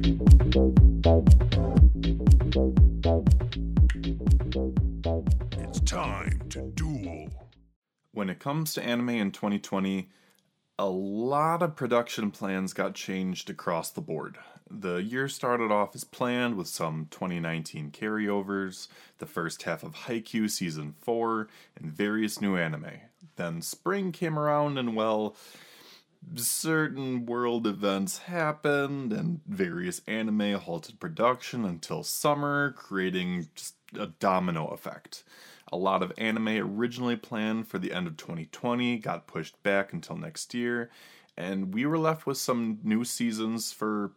It's time to duel. When it comes to anime in 2020, a lot of production plans got changed across the board. The year started off as planned with some 2019 carryovers, the first half of Haikyuu Season 4, and various new anime. Then spring came around and, well, certain world events happened and various anime halted production until summer, creating just a domino effect. A lot of anime originally planned for the end of 2020 got pushed back until next year, and we were left with some new seasons for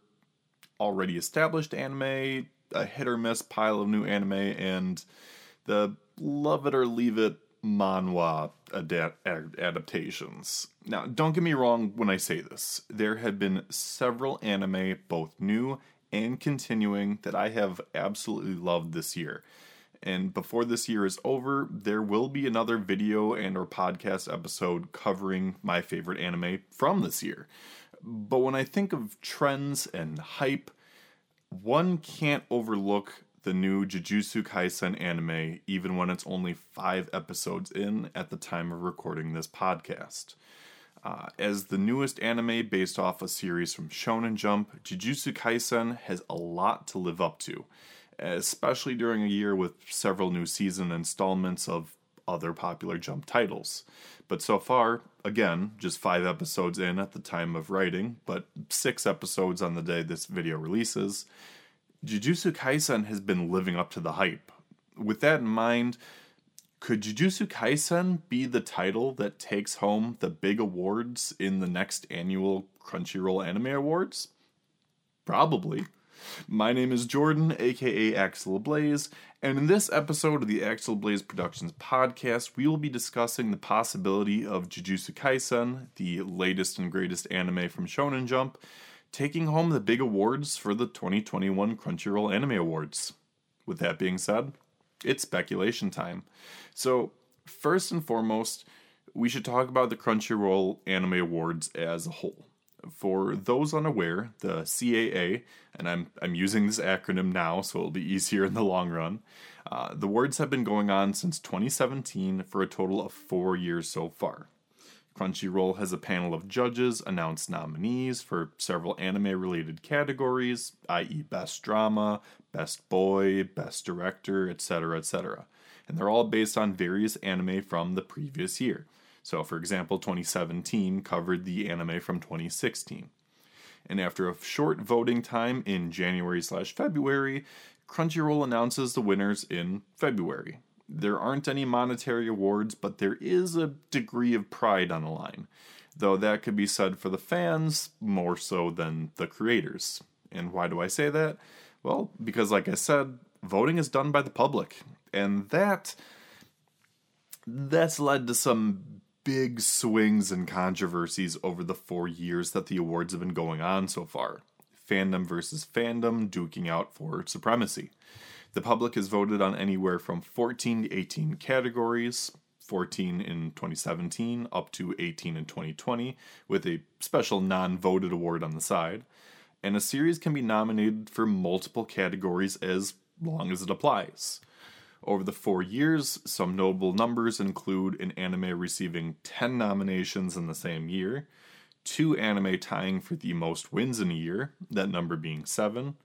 already established anime, a hit or miss pile of new anime, and the love it or leave it manhwa adaptations. Now, don't get me wrong when I say this. There have been several anime, both new and continuing, that I have absolutely loved this year. And before this year is over, there will be another video and or podcast episode covering my favorite anime from this year. But when I think of trends and hype, one can't overlook the new Jujutsu Kaisen anime, even when it's only five episodes in at the time of recording this podcast. Uh, as the newest anime based off a series from Shonen Jump, Jujutsu Kaisen has a lot to live up to, especially during a year with several new season installments of other popular Jump titles. But so far, again, just five episodes in at the time of writing, but six episodes on the day this video releases, Jujutsu Kaisen has been living up to the hype. With that in mind, could Jujutsu Kaisen be the title that takes home the big awards in the next annual Crunchyroll Anime Awards? Probably. My name is Jordan, aka Axel Blaze, and in this episode of the Axel Blaze Productions podcast, we will be discussing the possibility of Jujutsu Kaisen, the latest and greatest anime from Shonen Jump, taking home the big awards for the 2021 Crunchyroll Anime Awards. With that being said, it's speculation time. So, first and foremost, we should talk about the Crunchyroll Anime Awards as a whole. For those unaware, the CAA, and I'm, I'm using this acronym now so it'll be easier in the long run, uh, the awards have been going on since 2017 for a total of four years so far. Crunchyroll has a panel of judges announce nominees for several anime related categories, i.e., Best Drama, Best Boy, Best Director, etc., etc. And they're all based on various anime from the previous year. So, for example, 2017 covered the anime from 2016. And after a short voting time in January slash February, Crunchyroll announces the winners in February. There aren't any monetary awards, but there is a degree of pride on the line, though that could be said for the fans more so than the creators. And why do I say that? Well, because, like I said, voting is done by the public, and that that's led to some big swings and controversies over the four years that the awards have been going on so far. Fandom versus fandom duking out for supremacy. The public has voted on anywhere from 14 to 18 categories, 14 in 2017 up to 18 in 2020, with a special non voted award on the side. And a series can be nominated for multiple categories as long as it applies. Over the four years, some notable numbers include an anime receiving 10 nominations in the same year, two anime tying for the most wins in a year, that number being seven,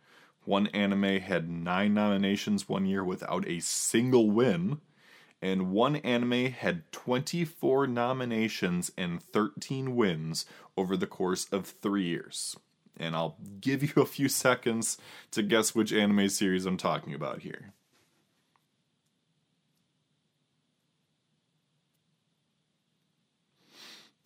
one anime had nine nominations one year without a single win, and one anime had 24 nominations and 13 wins over the course of three years. And I'll give you a few seconds to guess which anime series I'm talking about here.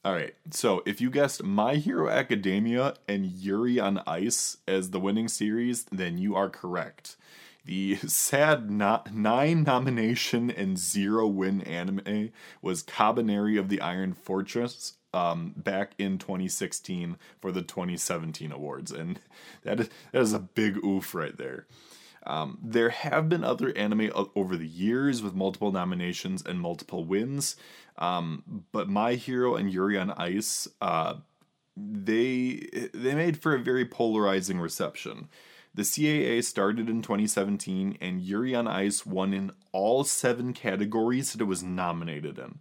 All right. So if you guessed My Hero Academia and Yuri on Ice as the winning series, then you are correct. The sad not nine nomination and zero win anime was Kabaneri of the Iron Fortress um, back in 2016 for the 2017 awards, and that is, that is a big oof right there. Um, there have been other anime over the years with multiple nominations and multiple wins, um, but My Hero and Yuri on Ice uh, they they made for a very polarizing reception. The CAA started in 2017, and Yuri on Ice won in all seven categories that it was nominated in.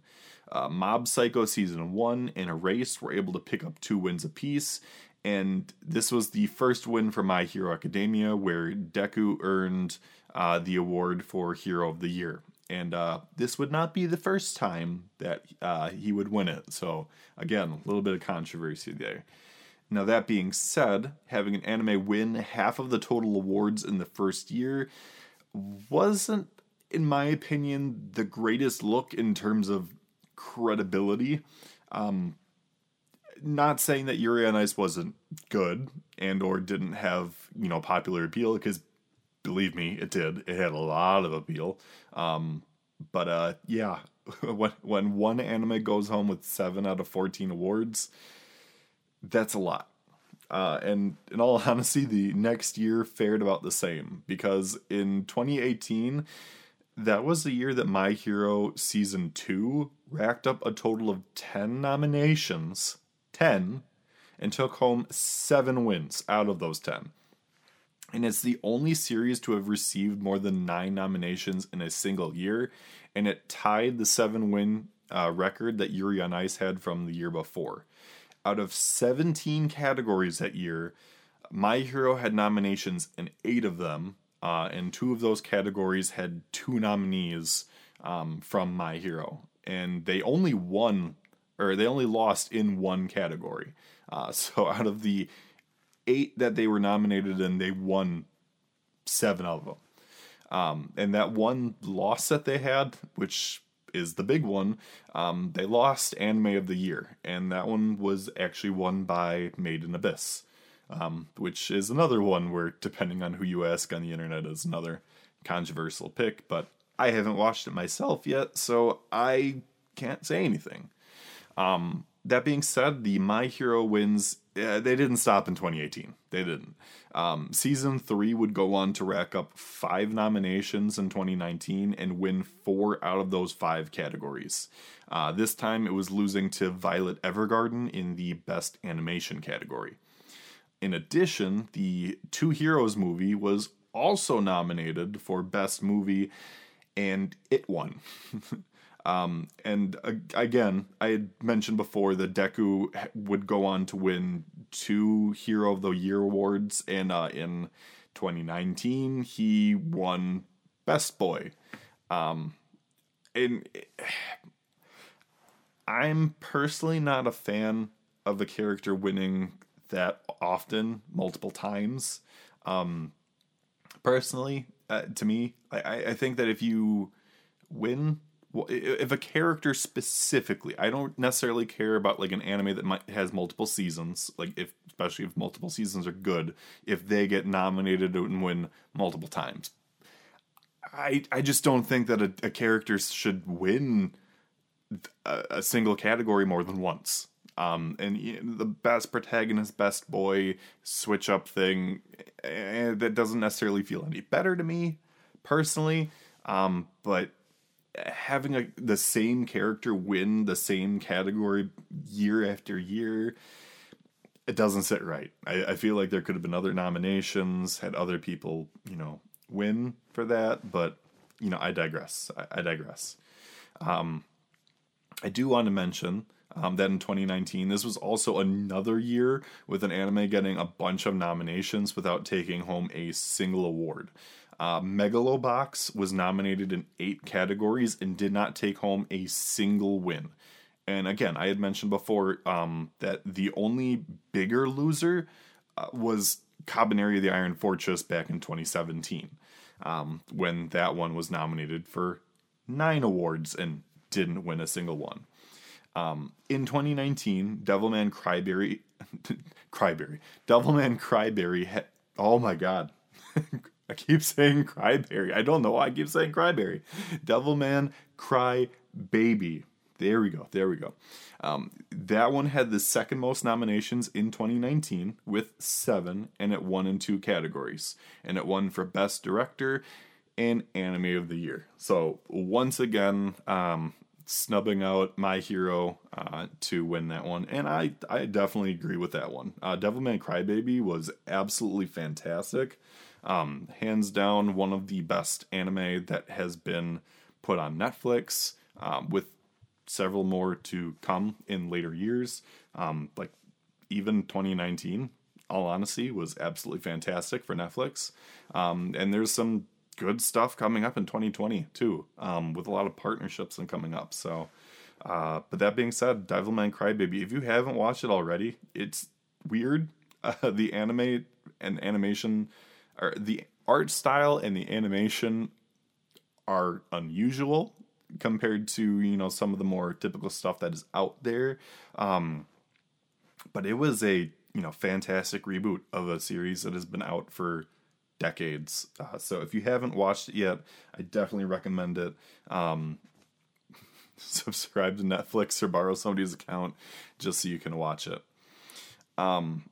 Uh, Mob Psycho Season 1 and Erased were able to pick up two wins apiece, and this was the first win for My Hero Academia, where Deku earned uh, the award for Hero of the Year. And uh, this would not be the first time that uh, he would win it. So, again, a little bit of controversy there. Now, that being said, having an anime win half of the total awards in the first year wasn't, in my opinion, the greatest look in terms of credibility. Um, not saying that Yuri on Ice wasn't good and or didn't have you know popular appeal because believe me, it did. It had a lot of appeal. Um, but uh, yeah, when when one anime goes home with seven out of fourteen awards, that's a lot. Uh, and in all honesty, the next year fared about the same because in 2018, that was the year that My Hero Season 2 racked up a total of 10 nominations 10 and took home seven wins out of those 10. And it's the only series to have received more than nine nominations in a single year, and it tied the seven win uh, record that Yuri on Ice had from the year before. Out of 17 categories that year, My Hero had nominations in eight of them, uh, and two of those categories had two nominees um, from My Hero. And they only won or they only lost in one category. Uh, so out of the eight that they were nominated and they won seven of them. Um, and that one loss that they had, which is the big one, um, they lost Anime of the Year, and that one was actually won by Made in Abyss, um, which is another one where, depending on who you ask on the internet, is another controversial pick. But I haven't watched it myself yet, so I can't say anything. Um, that being said, the My Hero wins, uh, they didn't stop in 2018. They didn't. Um, season three would go on to rack up five nominations in 2019 and win four out of those five categories. Uh, this time it was losing to Violet Evergarden in the Best Animation category. In addition, the Two Heroes movie was also nominated for Best Movie, and it won. Um, and uh, again, I had mentioned before that Deku would go on to win two Hero of the Year awards, and uh, in 2019 he won Best Boy. Um, and I'm personally not a fan of the character winning that often, multiple times. Um, personally, uh, to me, I, I think that if you win if a character specifically i don't necessarily care about like an anime that might has multiple seasons like if especially if multiple seasons are good if they get nominated and win multiple times. I i just don't think that a, a character should win a, a, single category more than once. Um and the best protagonist best boy switch up thing eh, that doesn't necessarily feel any better to me personally. Um but having a the same character win the same category year after year it doesn't sit right. I, I feel like there could have been other nominations had other people you know win for that but you know i digress. I, I digress. Um i do want to mention um, that in 2019 this was also another year with an anime getting a bunch of nominations without taking home a single award uh, Megalobox was nominated in eight categories and did not take home a single win. And again, I had mentioned before um, that the only bigger loser uh, was Kabaneri the Iron Fortress back in 2017, um, when that one was nominated for nine awards and didn't win a single one. Um, in 2019, Devilman Cryberry, Cryberry, Devilman Cryberry, ha- oh my god, I keep saying Cryberry. I don't know why I keep saying Cryberry. Devilman Cry Baby. There we go. There we go. Um, that one had the second most nominations in 2019 with seven, and it won in two categories. And it won for Best Director and Anime of the Year. So once again, um, snubbing out My Hero uh, to win that one, and I I definitely agree with that one. Uh, Devilman Crybaby was absolutely fantastic, um, hands down one of the best anime that has been put on Netflix, um, with several more to come in later years. Um, like even 2019, all honesty, was absolutely fantastic for Netflix, um, and there's some good stuff coming up in 2020 too, um, with a lot of partnerships and coming up. So, uh, but that being said, Devilman Crybaby, if you haven't watched it already, it's weird. Uh, the anime and animation, the art style and the animation are unusual compared to you know some of the more typical stuff that is out there. Um, but it was a you know fantastic reboot of a series that has been out for decades. Uh, so if you haven't watched it yet, I definitely recommend it. Um, subscribe to Netflix or borrow somebody's account just so you can watch it. Um,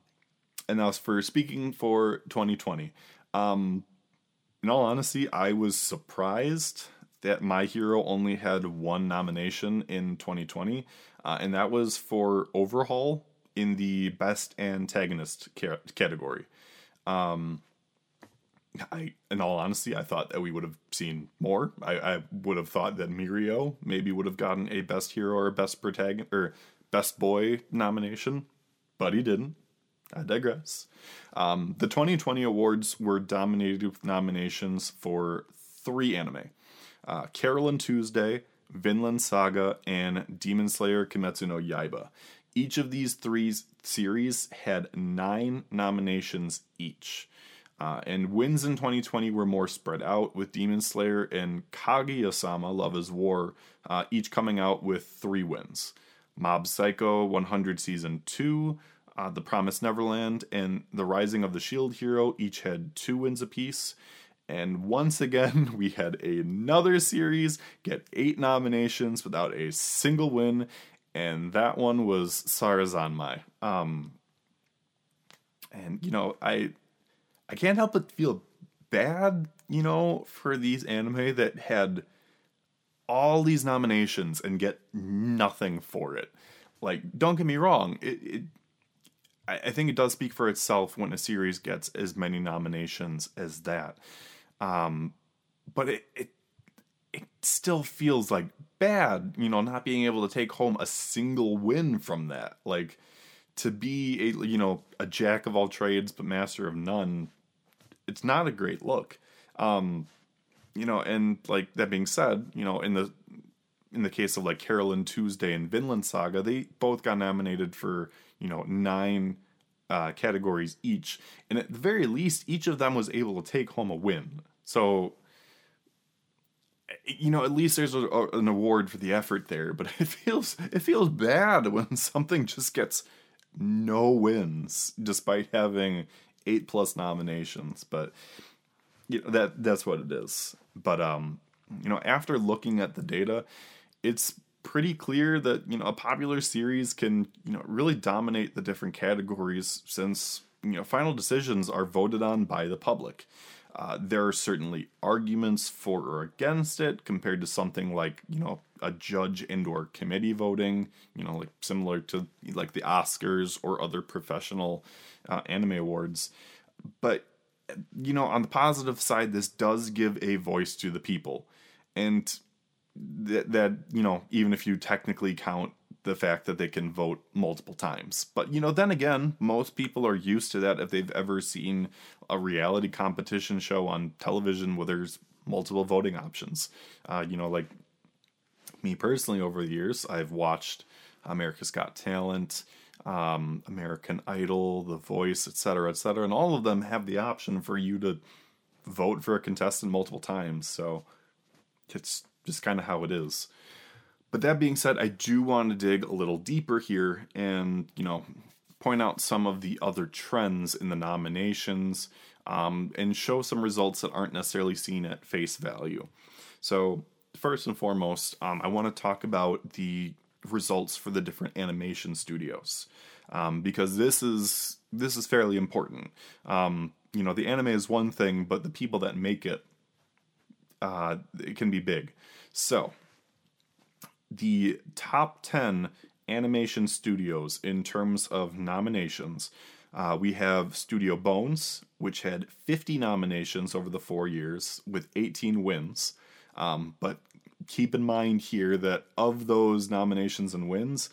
and that was for speaking for 2020. Um, in all honesty, I was surprised that My Hero only had one nomination in 2020, uh, and that was for Overhaul in the Best Antagonist ca- category. Um, I, in all honesty, I thought that we would have seen more. I, I would have thought that Mirio maybe would have gotten a best hero or best protagonist or best boy nomination, but he didn't. I digress. Um, the 2020 awards were dominated with nominations for three anime: uh, Carole and Tuesday, Vinland Saga, and Demon Slayer Kimetsu no Yaiba. Each of these three series had nine nominations each. Uh, and wins in 2020 were more spread out, with Demon Slayer and Kaguya-sama Love is War uh, each coming out with three wins. Mob Psycho 100 Season 2, uh, The Promised Neverland, and The Rising of the Shield Hero each had two wins apiece. And once again, we had another series get eight nominations without a single win, and that one was Sarazanmai. Um, and you know, I I can't help but feel bad, you know, for these anime that had all these nominations and get nothing for it. Like, don't get me wrong, it, it I, think it does speak for itself when a series gets as many nominations as that. Um, but it, it it still feels like bad, you know, not being able to take home a single win from that. Like to be a you know a jack of all trades but master of none it's not a great look. Um, you know, and like that being said, you know, in the in the case of like Carole and Tuesday and Vinland Saga, they both got nominated for you know nine uh, categories each, and at the very least, each of them was able to take home a win. So, you know, at least there's a, a, an award for the effort there. But it feels it feels bad when something just gets no wins despite having eight plus nominations, but you know, that that's what it is. But um, you know, after looking at the data, it's pretty clear that you know a popular series can you know really dominate the different categories since you know final decisions are voted on by the public. Uh, there are certainly arguments for or against it compared to something like you know a judge and or committee voting you know like similar to like the oscars or other professional uh, anime awards but you know on the positive side this does give a voice to the people and that that you know even if you technically count the fact that they can vote multiple times. But you know, then again, most people are used to that if they've ever seen a reality competition show on television where there's multiple voting options. Uh, you know, like me personally, over the years, I've watched America's Got Talent, um, American Idol, The Voice, etc., etc., and all of them have the option for you to vote for a contestant multiple times. So it's just kind of how it is. But that being said, I do want to dig a little deeper here and, you know, point out some of the other trends in the nominations um, and show some results that aren't necessarily seen at face value. So, first and foremost, um, I want to talk about the results for the different animation studios um, because this is this is fairly important. Um, you know, the anime is one thing, but the people that make it, uh, it can be big. So, the top 10 animation studios in terms of nominations. Uh, we have Studio Bones, which had 50 nominations over the four years with 18 wins. Um, but keep in mind here that of those nominations and wins,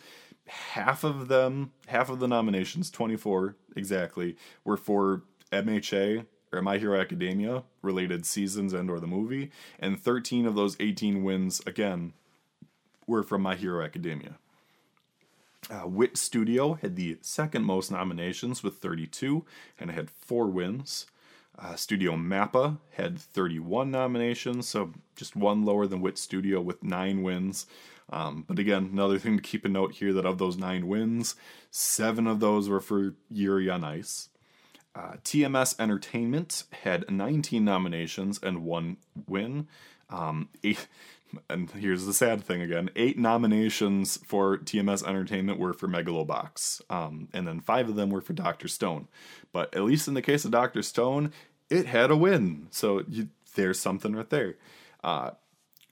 half of them, half of the nominations, 24 exactly, were for MHA or My Hero Academia related seasons and or the movie, and 13 of those 18 wins again were from My Hero Academia. Uh, Wit Studio had the second most nominations with 32 and had four wins. Uh, Studio Mappa had 31 nominations, so just one lower than Wit Studio with nine wins. Um, but again, another thing to keep a note here that of those nine wins, seven of those were for Yuri on Ice. Uh, TMS Entertainment had 19 nominations and one win. Um, eight, and here's the sad thing again eight nominations for TMS Entertainment were for Megalobox, um, and then five of them were for Dr. Stone. But at least in the case of Dr. Stone, it had a win. So you, there's something right there. Uh,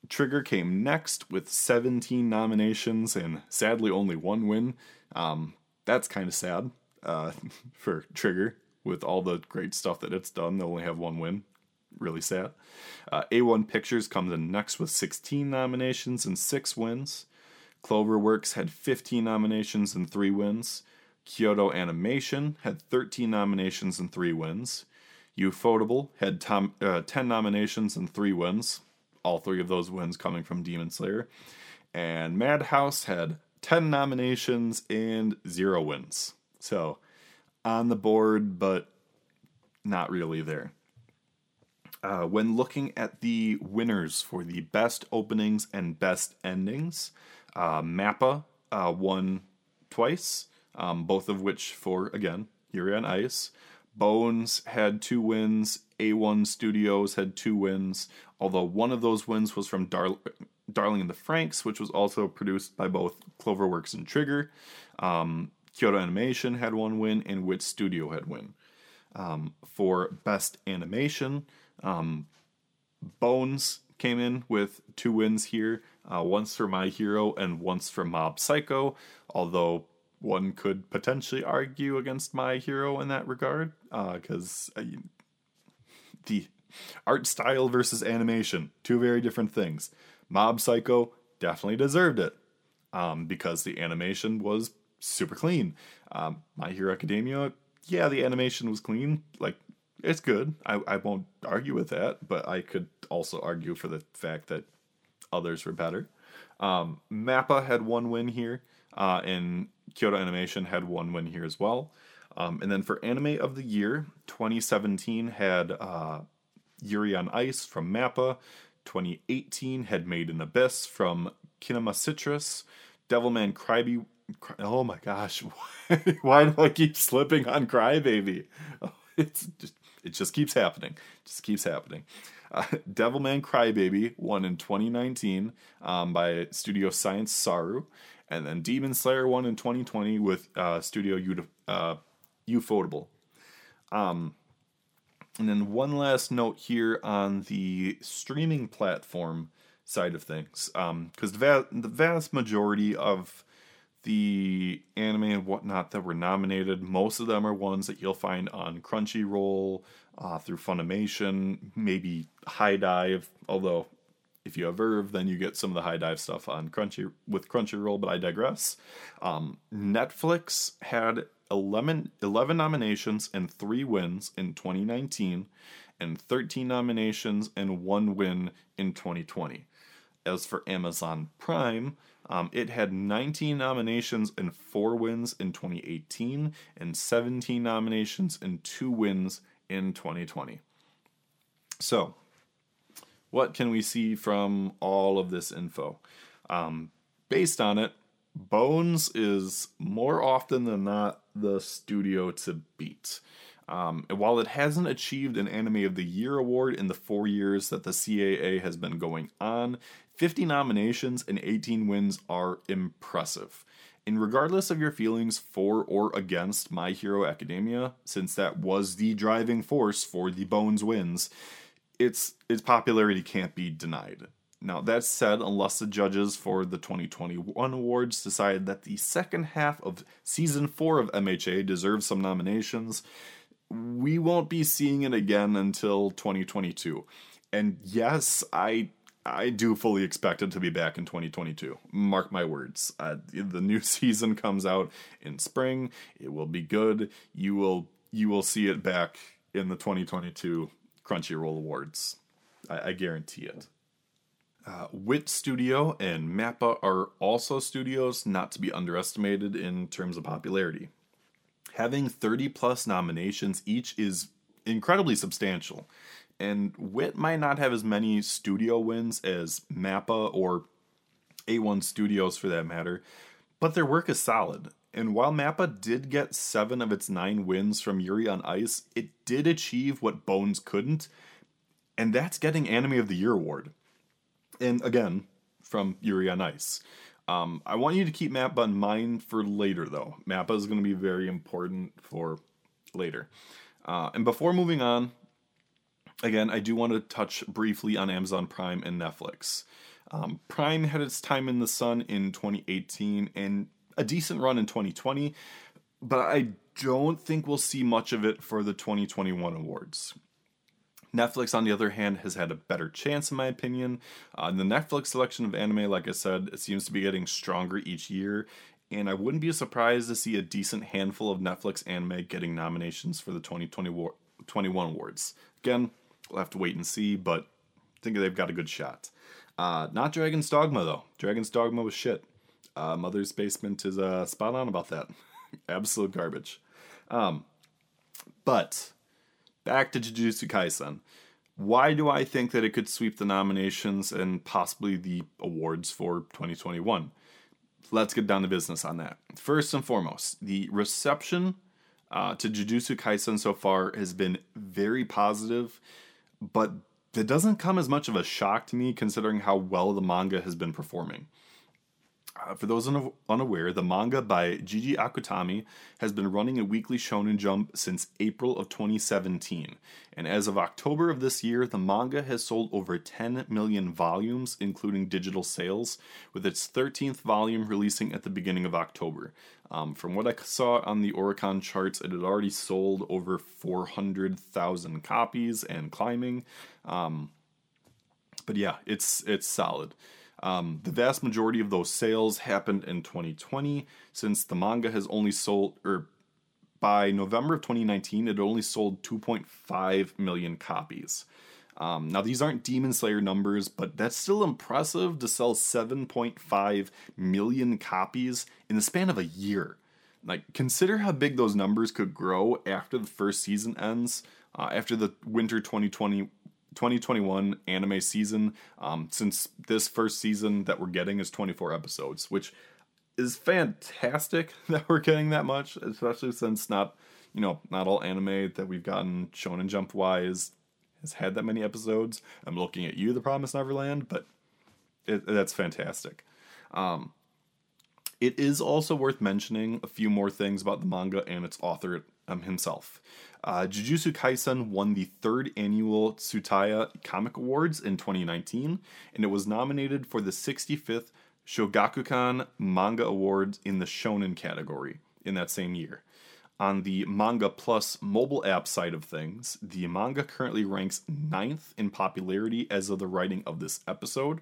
Trigger came next with 17 nominations and sadly only one win. Um, that's kind of sad uh, for Trigger with all the great stuff that it's done. They only have one win. Really sad. Uh, A1 Pictures comes in next with 16 nominations and 6 wins. Cloverworks had 15 nominations and 3 wins. Kyoto Animation had 13 nominations and 3 wins. Ufotable had tom, uh, 10 nominations and 3 wins. All three of those wins coming from Demon Slayer. And Madhouse had 10 nominations and 0 wins. So, on the board, but not really there. Uh, when looking at the winners for the best openings and best endings, uh, Mappa uh, won twice, um, both of which for, again, Yuri on Ice. Bones had two wins. A1 Studios had two wins, although one of those wins was from Dar- Darling in the Franxx, which was also produced by both Cloverworks and Trigger. Um, Kyoto Animation had one win, and Wit Studio had win. Um, for Best Animation, um, Bones came in with two wins here, uh, once for My Hero and once for Mob Psycho, although one could potentially argue against My Hero in that regard, because uh, uh, the art style versus animation, two very different things. Mob Psycho definitely deserved it um, because the animation was super clean. Um, My Hero Academia, yeah, the animation was clean, like it's good. I, I won't argue with that, but I could also argue for the fact that others were better. Um, Mappa had one win here, uh, and Kyoto Animation had one win here as well. Um, and then for Anime of the Year, 2017 had uh, Yuri on Ice from Mappa. 2018 had Made in Abyss from Kinema Citrus. Devilman Crybaby. Oh my gosh, why do I keep slipping on Crybaby? Oh, it's just it just keeps happening. Just keeps happening. Uh, Devilman Crybaby won in 2019 um, by Studio Science Saru, and then Demon Slayer won in 2020 with uh, Studio uh, Ufotable. Um, and then one last note here on the streaming platform side of things, because um, the, va- the vast majority of the anime and whatnot that were nominated. Most of them are ones that you'll find on Crunchyroll, uh, through Funimation, maybe HIDIVE. Although, if you have VRV, then you get some of the HIDIVE stuff on Crunchy with Crunchyroll. But I digress. Um, Netflix had 11, 11 nominations and three wins in 2019, and 13 nominations and one win in 2020. As for Amazon Prime, um, it had 19 nominations and 4 wins in 2018, and 17 nominations and 2 wins in 2020. So, what can we see from all of this info? Um, based on it, Bones is more often than not the studio to beat. Um, while it hasn't achieved an Anime of the Year award in the four years that the CAA has been going on, 50 nominations and 18 wins are impressive. And regardless of your feelings for or against My Hero Academia, since that was the driving force for the Bones wins, its its popularity can't be denied. Now, that said, unless the judges for the 2021 awards decide that the second half of season 4 of MHA deserves some nominations, we won't be seeing it again until 2022. And yes, I I do fully expect it to be back in 2022. Mark my words. Uh, the new season comes out in spring. It will be good. You will you will see it back in the 2022 Crunchyroll Awards. I, I guarantee it. Uh, Wit Studio and Mappa are also studios not to be underestimated in terms of popularity. Having 30 plus nominations each is incredibly substantial, and Wit might not have as many studio wins as Mappa or A1 Studios for that matter, but their work is solid. And while Mappa did get seven of its nine wins from Yuri on Ice, it did achieve what Bones couldn't, and that's getting Anime of the Year award. And again, from Yuri on Ice. Um, I want you to keep Mappa in mind for later, though. Mappa is going to be very important for later. Uh, and before moving on, again, I do want to touch briefly on Amazon Prime and Netflix. Um, Prime had its time in the sun in 2018 and a decent run in 2020, but I don't think we'll see much of it for the 2021 awards. Netflix, on the other hand, has had a better chance, in my opinion. Uh, the Netflix selection of anime, like I said, it seems to be getting stronger each year, and I wouldn't be surprised to see a decent handful of Netflix anime getting nominations for the 2021 awards. Again, we'll have to wait and see, but I think they've got a good shot. Uh, not Dragon's Dogma, though. Dragon's Dogma was shit. Uh, Mother's Basement is uh, spot on about that. Absolute garbage. Um, but back to Jujutsu Kaisen. Why do I think that it could sweep the nominations and possibly the awards for 2021? Let's get down to business on that. First and foremost, the reception uh, to Jujutsu Kaisen so far has been very positive, but it doesn't come as much of a shock to me considering how well the manga has been performing. Uh, for those unaware, the manga by Gege Akutami has been running a weekly Shonen Jump since April of 2017, and as of October of this year, the manga has sold over 10 million volumes, including digital sales, with its 13th volume releasing at the beginning of October. Um, from what I saw on the Oricon charts, it had already sold over 400,000 copies and climbing. Um, but yeah, it's it's solid. Um, the vast majority of those sales happened in 2020, since the manga has only sold, or by November of 2019, it only sold 2.5 million copies. Um, now, these aren't Demon Slayer numbers, but that's still impressive to sell 7.5 million copies in the span of a year. Like, consider how big those numbers could grow after the first season ends, uh, after the winter 2020 2021 anime season. Um, since this first season that we're getting is 24 episodes which is fantastic that we're getting that much especially since not you know not all anime that we've gotten shonen jump wise has had that many episodes. I'm looking at you the promise neverland but it, that's fantastic. Um, it is also worth mentioning a few more things about the manga and its author um, himself. Uh, Jujutsu Kaisen won the third annual Tsutaya Comic Awards in 2019, and it was nominated for the 65th Shogakukan Manga Awards in the Shonen category in that same year. On the Manga Plus mobile app side of things, the manga currently ranks ninth in popularity as of the writing of this episode.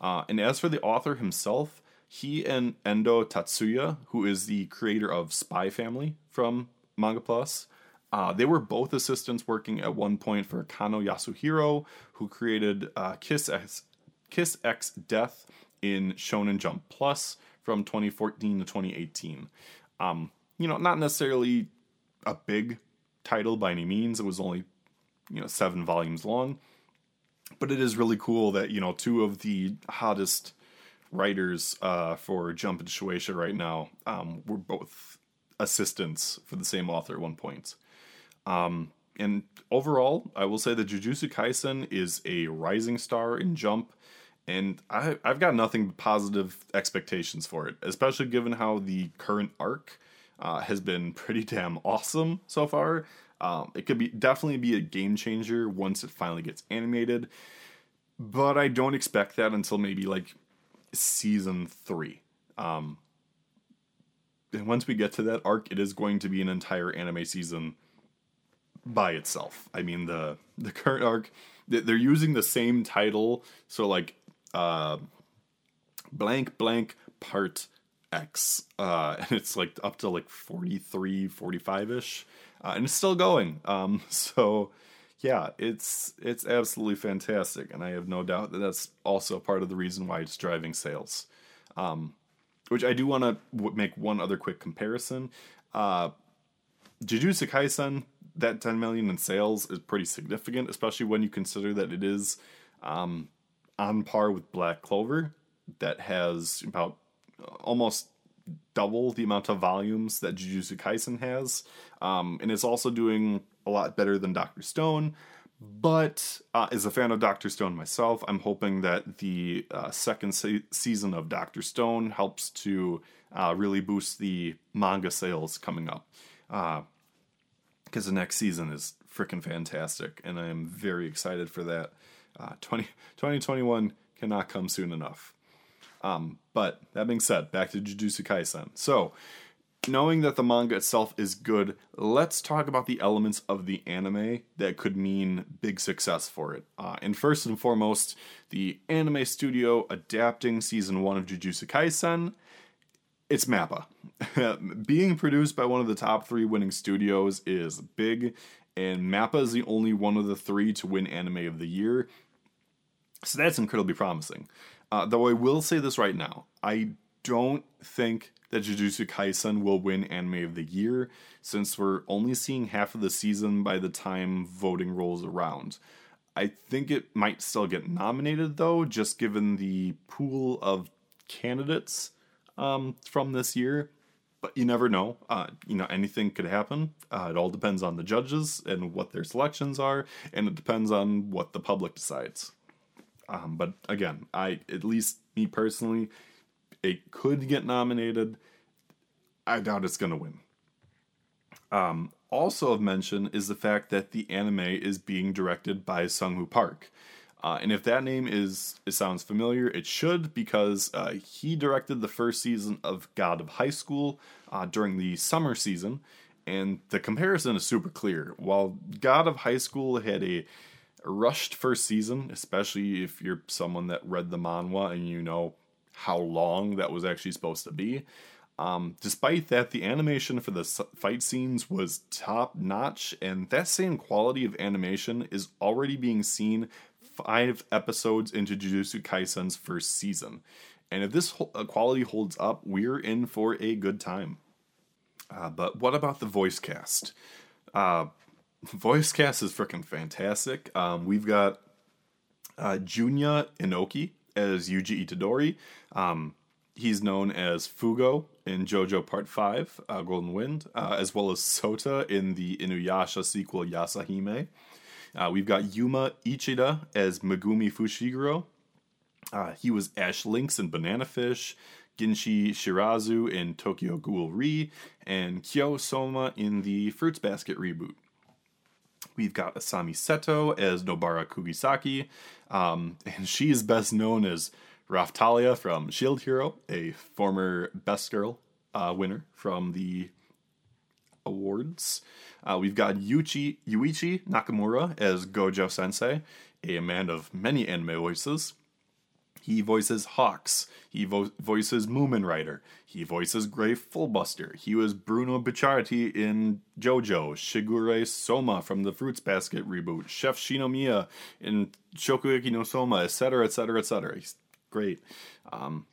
Uh, and as for the author himself, he and Endo Tatsuya, who is the creator of Spy Family from Manga Plus. Uh, they were both assistants working at one point for Kano Yasuhiro, who created uh, Kiss X Kiss X Death in Shonen Jump Plus from 2014 to 2018. Um, you know, not necessarily a big title by any means. It was only you know seven volumes long, but it is really cool that you know two of the hottest writers uh, for Jump and Shueisha right now um, were both assistants for the same author at one point. Um, and overall, I will say that Jujutsu Kaisen is a rising star in Jump, and I, I've got nothing but positive expectations for it, especially given how the current arc uh, has been pretty damn awesome so far. Um, it could be definitely be a game changer once it finally gets animated. but I don't expect that until maybe like season three. Um, and once we get to that arc, it is going to be an entire anime season by itself. I mean the the current arc, they're using the same title, so like uh, blank blank part X, uh, and it's like up to like 43, 45 ish, uh, and it's still going. Um, so yeah, it's it's absolutely fantastic, and I have no doubt that that's also part of the reason why it's driving sales. Um, which I do want to w- make one other quick comparison. Uh, Jujutsu Kaisen, that 10 million in sales is pretty significant, especially when you consider that it is um, on par with Black Clover, that has about almost double the amount of volumes that Jujutsu Kaisen has, um, and it's also doing a lot better than Doctor Stone. But uh, as a fan of Doctor Stone myself, I'm hoping that the uh, second se- season of Doctor Stone helps to uh, really boost the manga sales coming up. Because the next season is freaking fantastic, and I am very excited for that. Uh, 20, 2021 cannot come soon enough. Um, but that being said, back to Jujutsu Kaisen. So, knowing that the manga itself is good, let's talk about the elements of the anime that could mean big success for it. Uh, and first and foremost, the anime studio adapting season one of Jujutsu Kaisen. It's Mappa. Being produced by one of the top three winning studios is big, and Mappa is the only one of the three to win Anime of the Year. So that's incredibly promising. Uh, though I will say this right now, I don't think that Jujutsu Kaisen will win Anime of the Year since we're only seeing half of the season by the time voting rolls around. I think it might still get nominated though, just given the pool of candidates um, from this year. But you never know. Uh, you know, anything could happen. Uh, it all depends on the judges and what their selections are, and it depends on what the public decides. Um, but again, I at least me personally, it could get nominated. I doubt it's going to win. Um, also of mention is the fact that the anime is being directed by Sunghoo Park. Uh, and if that name is it sounds familiar, it should because uh, he directed the first season of God of High School uh, during the summer season, and the comparison is super clear. While God of High School had a rushed first season, especially if you're someone that read the manhwa and you know how long that was actually supposed to be. Um, despite that, the animation for the fight scenes was top notch, and that same quality of animation is already being seen five episodes into Jujutsu Kaisen's first season. And if this uh, quality holds up, we're in for a good time. Uh, but what about the voice cast? Uh, voice cast is freaking fantastic. Um, we've got uh, Junya Enoki as Yuji Itadori. Um, he's known as Fugo in JoJo Part 5, uh, Golden Wind, uh, as well as Sota in the Inuyasha sequel Yashahime. Uh, we've got Yuma Uchida as Megumi Fushiguro. Uh, he was Ash Lynx in Banana Fish, Ginshi Shirazu in Tokyo Ghoul Re, and Kyo Soma in the Fruits Basket reboot. We've got Asami Seto as Nobara Kugisaki, um, and she is best known as Raphtalia from Shield Hero, a former Best Girl uh, winner from the awards. Uh, we've got Yuichi, Yuichi Nakamura as Gojo Sensei, a man of many anime voices. He voices Hawks. He vo- voices Mumen Rider. He voices Grey Fullbuster. He was Bruno Bucciarati in JoJo. Shigure Soma from the Fruits Basket reboot. Chef Shinomiya in Shokugeki no Soma, etc., etc., etc. He's great. Um,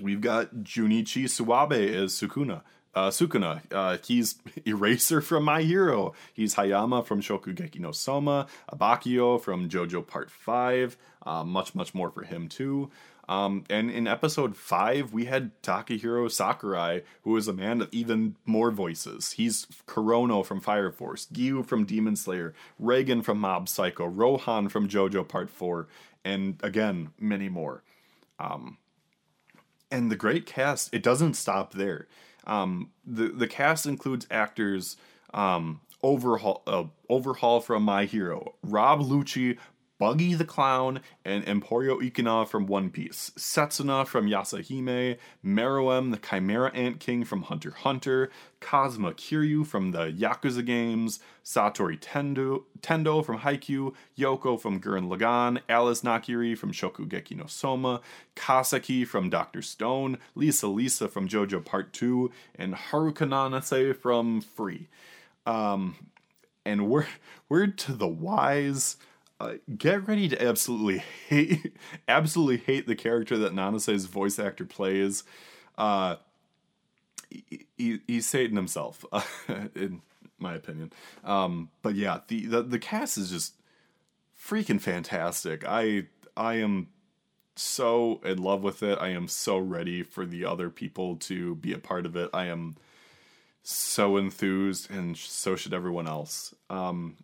we've got Junichi Suwabe as Sukuna. Uh, Sukuna. Uh, he's Eraser from My Hero. He's Hayama from Shokugeki no Soma. Abbacchio from JoJo Part 5. Uh, much, much more for him, too. Um, and in episode 5, we had Takahiro Sakurai, who is a man of even more voices. He's Kurono from Fire Force, Gyu from Demon Slayer, Reigen from Mob Psycho, Rohan from JoJo Part 4, and again, many more. Um, and the great cast, it doesn't stop there. Um, the the cast includes actors um, overhaul uh, overhaul from My Hero, Rob Lucci, Buggy the Clown, and Emporio Ikuna from One Piece, Setsuna from Yashahime, Meruem the Chimera Ant King from Hunter Hunter, Kazuma Kiryu from the Yakuza games, Satori Tendo, Tendo from Haikyuu, Yoko from Gurren Lagann, Alice Nakiri from Shokugeki no Soma, Kaseki from Dr. Stone, Lisa Lisa from JoJo Part 2, and Haruka Nanase from Free. Um, and word, word to the wise, uh, get ready to absolutely hate, absolutely hate the character that Nanase's voice actor plays. Uh, he, he, he's Satan himself, in my opinion. Um, but yeah, the, the the cast is just freaking fantastic. I I am so in love with it. I am so ready for the other people to be a part of it. I am so enthused, and so should everyone else. Um,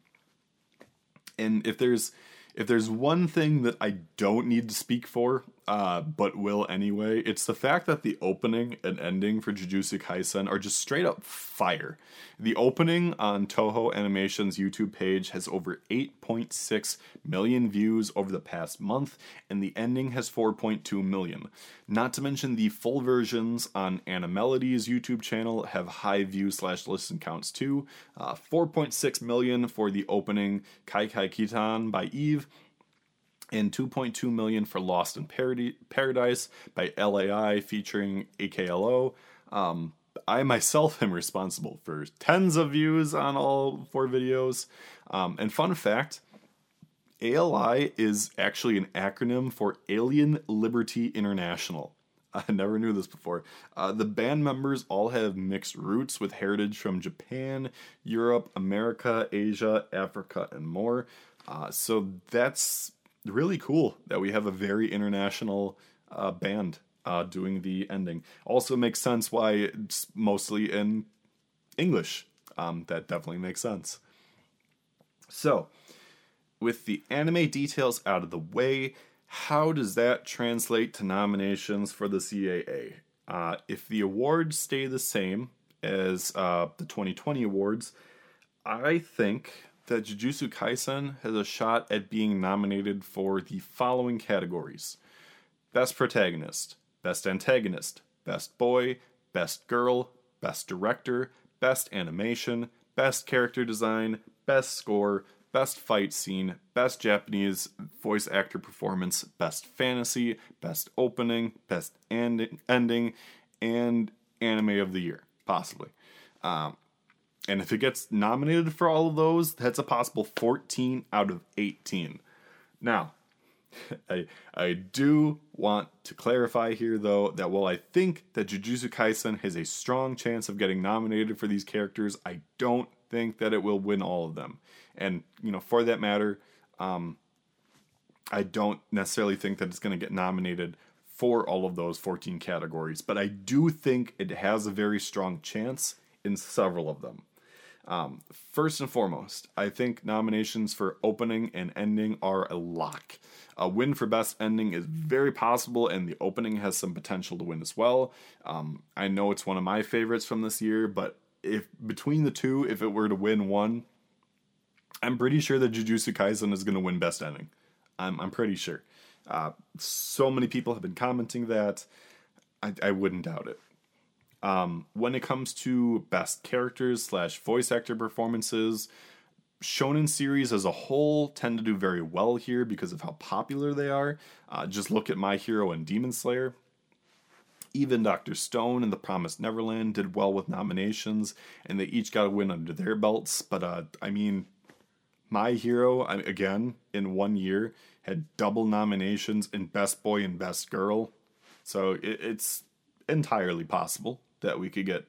and if there's if there's one thing that I don't need to speak for, uh, but will anyway, it's the fact that the opening and ending for Jujutsu Kaisen are just straight up fire. The opening on Toho Animation's YouTube page has over 8.6 million views over the past month, and the ending has 4.2 million. Not to mention the full versions on Animelody's YouTube channel have high view slash listen counts too. Uh, 4.6 million for the opening Kai Kai Kitan by Eve and 2.2 million for Lost in Paradise by ALI featuring AKLO. Um, I myself am responsible for tens of views on all four videos. Um, and fun fact ALI is actually an acronym for Alien Liberty International. I never knew this before. Uh, the band members all have mixed roots with heritage from Japan, Europe, America, Asia, Africa, and more. Uh, so that's really cool that we have a very international uh, band uh, doing the ending. Also makes sense why it's mostly in English. Um, that definitely makes sense. So, with the anime details out of the way, how does that translate to nominations for the CAA? Uh, if the awards stay the same as uh, the 2020 awards, I think that Jujutsu Kaisen has a shot at being nominated for the following categories Best Protagonist, Best Antagonist, Best Boy, Best Girl, Best Director, Best Animation, Best Character Design, Best Score, Best Fight Scene, Best Japanese Voice Actor Performance, Best Fantasy, Best Opening, Best Ending, and Anime of the Year, possibly. Um, and if it gets nominated for all of those, that's a possible 14 out of 18. Now, I, I do want to clarify here, though, that while I think that Jujutsu Kaisen has a strong chance of getting nominated for these characters, I don't think that it will win all of them. And, you know, for that matter, um, I don't necessarily think that it's going to get nominated for all of those 14 categories, but I do think it has a very strong chance in several of them. Um, first and foremost, I think nominations for opening and ending are a lock. A win for best ending is very possible, and the opening has some potential to win as well. Um, I know it's one of my favorites from this year, but if between the two, if it were to win one, I'm pretty sure that Jujutsu Kaisen is going to win best ending. I'm, I'm pretty sure. Uh, so many people have been commenting that. I, I wouldn't doubt it. Um, when it comes to best characters slash voice actor performances, shonen series as a whole tend to do very well here because of how popular they are. Uh, just look at My Hero and Demon Slayer. Even Dr. Stone and The Promised Neverland did well with nominations, and they each got a win under their belts. But uh, I mean, My Hero, again, in one year, had double nominations in Best Boy and Best Girl. So it, it's entirely possible that we could get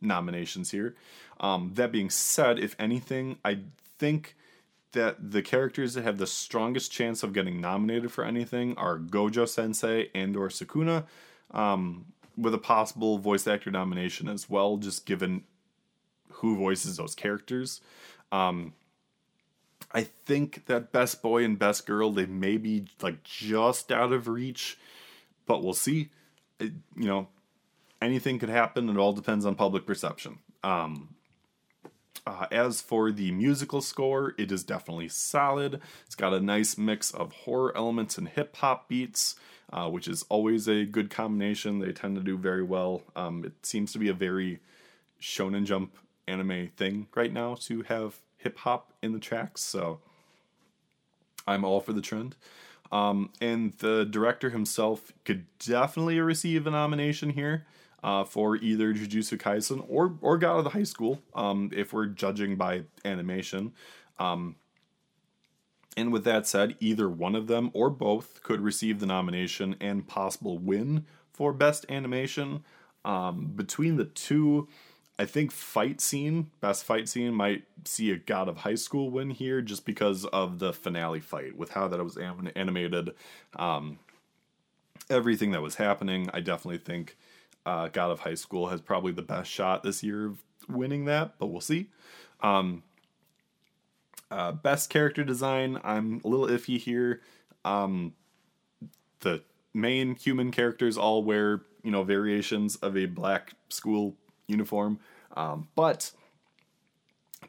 nominations here. Um, that being said, if anything, I think that the characters that have the strongest chance of getting nominated for anything are Gojo Sensei and or Sukuna, um, with a possible voice actor nomination as well, just given who voices those characters. Um, I think that Best Boy and Best Girl they may be like just out of reach, but we'll see. It, you know, anything could happen. It all depends on public perception. Um, Uh, as for the musical score, it is definitely solid. It's got a nice mix of horror elements and hip hop beats, uh, which is always a good combination. They tend to do very well. Um, it seems to be a very Shonen Jump anime thing right now to have hip hop in the tracks, so I'm all for the trend. Um, and the director himself could definitely receive a nomination here uh, for either Jujutsu Kaisen or or God of the High School, um, if we're judging by animation. Um, and with that said, either one of them or both could receive the nomination and possible win for Best Animation. Um, between the two, I think fight scene, best fight scene, might see a God of High School win here just because of the finale fight with how that was animated, um, everything that was happening. I definitely think uh, God of High School has probably the best shot this year of winning that, but we'll see. Um, uh, best character design, I'm a little iffy here. Um, the main human characters all wear, you know, variations of a black school uniform, um, but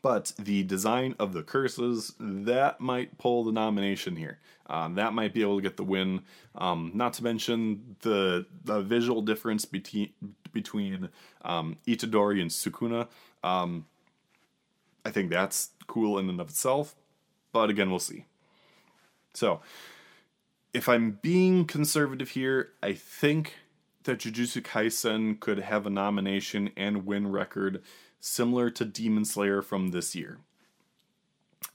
but the design of the curses that might pull the nomination here. Um, that might be able to get the win. Um, not to mention the the visual difference between between um, Itadori and Sukuna. Um, I think that's cool in and of itself, but again, we'll see. So, if I'm being conservative here, I think that Jujutsu Kaisen could have a nomination and win record similar to Demon Slayer from this year.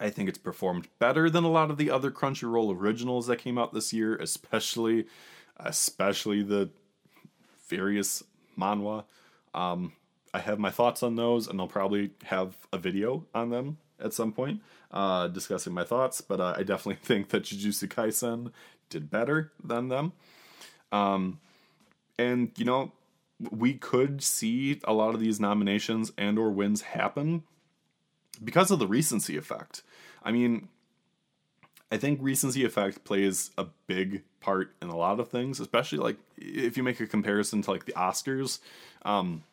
I think it's performed better than a lot of the other Crunchyroll originals that came out this year, especially especially the various manhwa. Um, I have my thoughts on those, and I'll probably have a video on them at some point uh, discussing my thoughts. But uh, I definitely think that Jujutsu Kaisen did better than them. Um, and you know, we could see a lot of these nominations and or wins happen because of the recency effect. I mean, I think recency effect plays a big part in a lot of things, especially like if you make a comparison to like the Oscars. Um,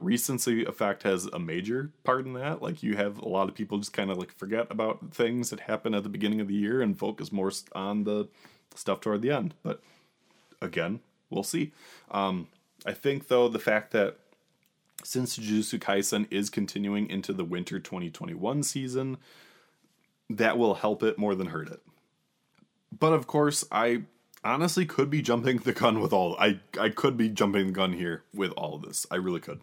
recency effect has a major part in that. Like you have a lot of people just kind of like forget about things that happen at the beginning of the year and focus more on the stuff toward the end. But again, we'll see. Um, I think though the fact that since Jujutsu Kaisen is continuing into the winter 2021 season, that will help it more than hurt it. But of course, I honestly could be jumping the gun with all I I could be jumping the gun here with all of this. I really could.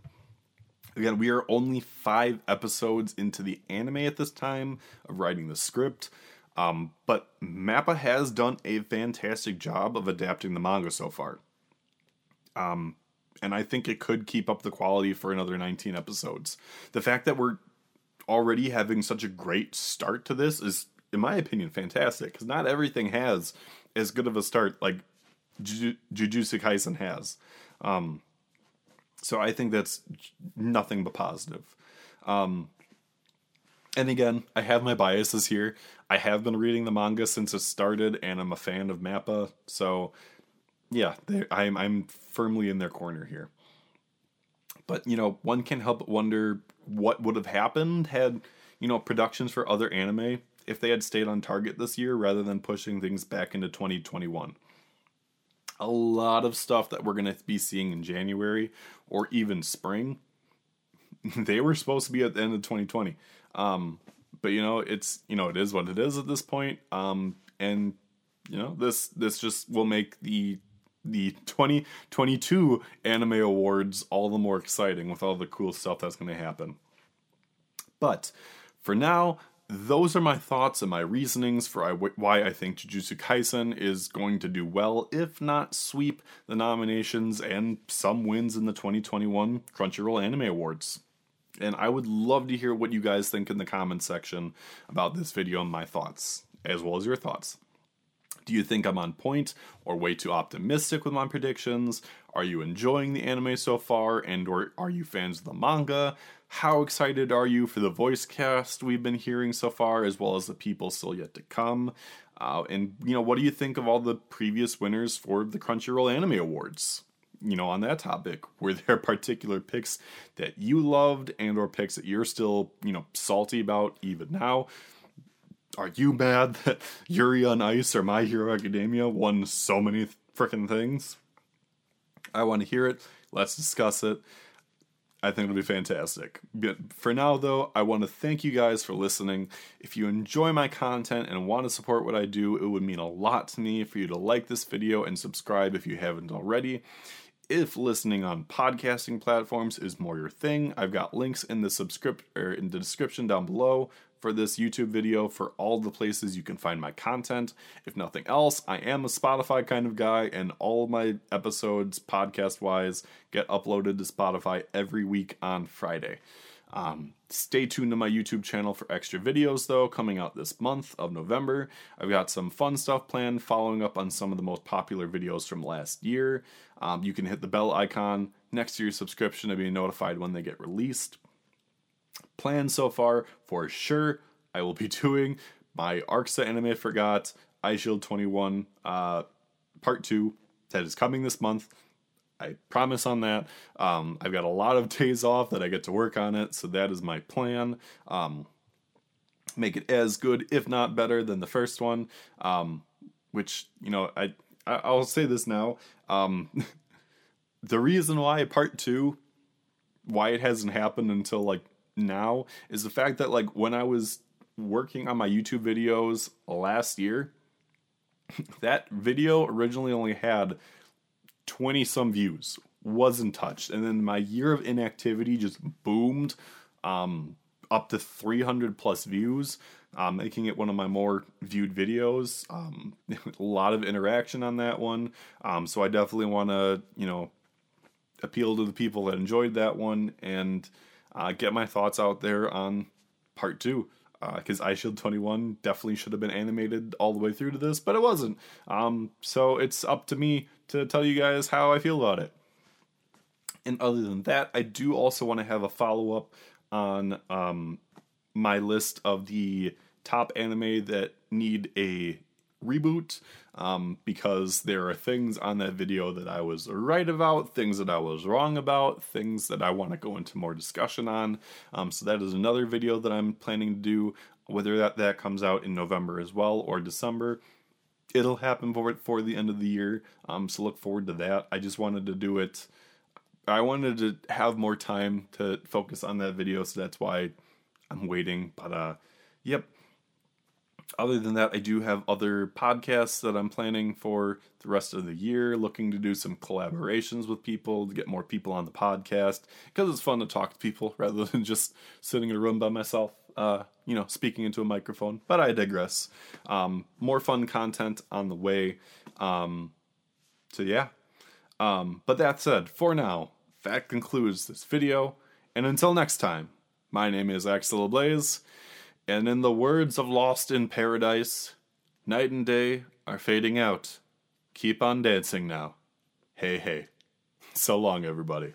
Again, we are only 5 episodes into the anime at this time of writing the script. Um, but Mappa has done a fantastic job of adapting the manga so far. Um, and I think it could keep up the quality for another 19 episodes. The fact that we're already having such a great start to this is, in my opinion, fantastic because not everything has as good of a start like Jujutsu Kaisen has. Um, so I think that's nothing but positive. Um, and again, I have my biases here. I have been reading the manga since it started, and I'm a fan of Mappa. So, yeah, I'm I'm firmly in their corner here. But you know, one can help but wonder what would have happened had you know productions for other anime if they had stayed on target this year rather than pushing things back into 2021. A lot of stuff that we're going to be seeing in January or even spring, they were supposed to be at the end of 2020. Um, but you know, it's you know, it is what it is at this point. Um, and you know, this this just will make the the 2022 anime awards all the more exciting with all the cool stuff that's going to happen. But for now, those are my thoughts and my reasonings for why I think Jujutsu Kaisen is going to do well, if not sweep the nominations and some wins in the 2021 Crunchyroll Anime Awards. And I would love to hear what you guys think in the comments section about this video and my thoughts, as well as your thoughts. Do you think I'm on point or way too optimistic with my predictions? Are you enjoying the anime so far and or are you fans of the manga? How excited are you for the voice cast we've been hearing so far as well as the people still yet to come? Uh, and you know, what do you think of all the previous winners for the Crunchyroll Anime Awards? you know, on that topic, were there particular picks that you loved and or picks that you're still, you know, salty about even now? Are you mad that Yuri on Ice or My Hero Academia won so many freaking things? I want to hear it. Let's discuss it. I think it'll be fantastic. But for now, though, I want to thank you guys for listening. If you enjoy my content and want to support what I do, it would mean a lot to me for you to like this video and subscribe if you haven't already. If listening on podcasting platforms is more your thing, I've got links in the subscript or er, in the description down below for this YouTube video for all the places you can find my content. If nothing else, I am a Spotify kind of guy, and all my episodes, podcast wise, get uploaded to Spotify every week on Friday. Um, stay tuned to my YouTube channel for extra videos, though, coming out this month of November. I've got some fun stuff planned, following up on some of the most popular videos from last year. Um, you can hit the bell icon next to your subscription to be notified when they get released plan so far for sure. I will be doing my ARCSA Anime Forgot Eyeshield 21 uh, Part 2 that is coming this month. I promise on that. Um, I've got a lot of days off that I get to work on it, so that is my plan. Um, make it as good, if not better, than the first one. Um, which you know, I I'll say this now. Um, the reason why part two, why it hasn't happened until like now is the fact that like when I was working on my YouTube videos last year, that video originally only had 20 some views, wasn't touched. And then my year of inactivity just boomed um, up to 300 plus views, um, making it one of my more viewed videos. Um, a lot of interaction on that one. Um, so I definitely want to, you know, appeal to the people that enjoyed that one and uh, get my thoughts out there on part two. Because uh, Eyeshield 21 definitely should have been animated all the way through to this, but it wasn't. Um, so it's up to me to tell you guys how I feel about it. And other than that, I do also want to have a follow up on um, my list of the top anime that need a reboot um, because there are things on that video that I was right about, things that I was wrong about, things that I want to go into more discussion on. Um, so that is another video that I'm planning to do, whether that, that comes out in November as well or December. It'll happen for for the end of the year, um, so look forward to that. I just wanted to do it. I wanted to have more time to focus on that video, so that's why I'm waiting. But uh, yep, other than that, I do have other podcasts that I'm planning for the rest of the year, looking to do some collaborations with people to get more people on the podcast because it's fun to talk to people rather than just sitting in a room by myself, uh, you know, speaking into a microphone. But I digress. Um, more fun content on the way. Um, so, yeah. Um, but that said, for now, that concludes this video. And until next time, my name is Axel Blaze and in the words of Lost in Paradise, night and day are fading out. Keep on dancing now. Hey, hey. So long, everybody.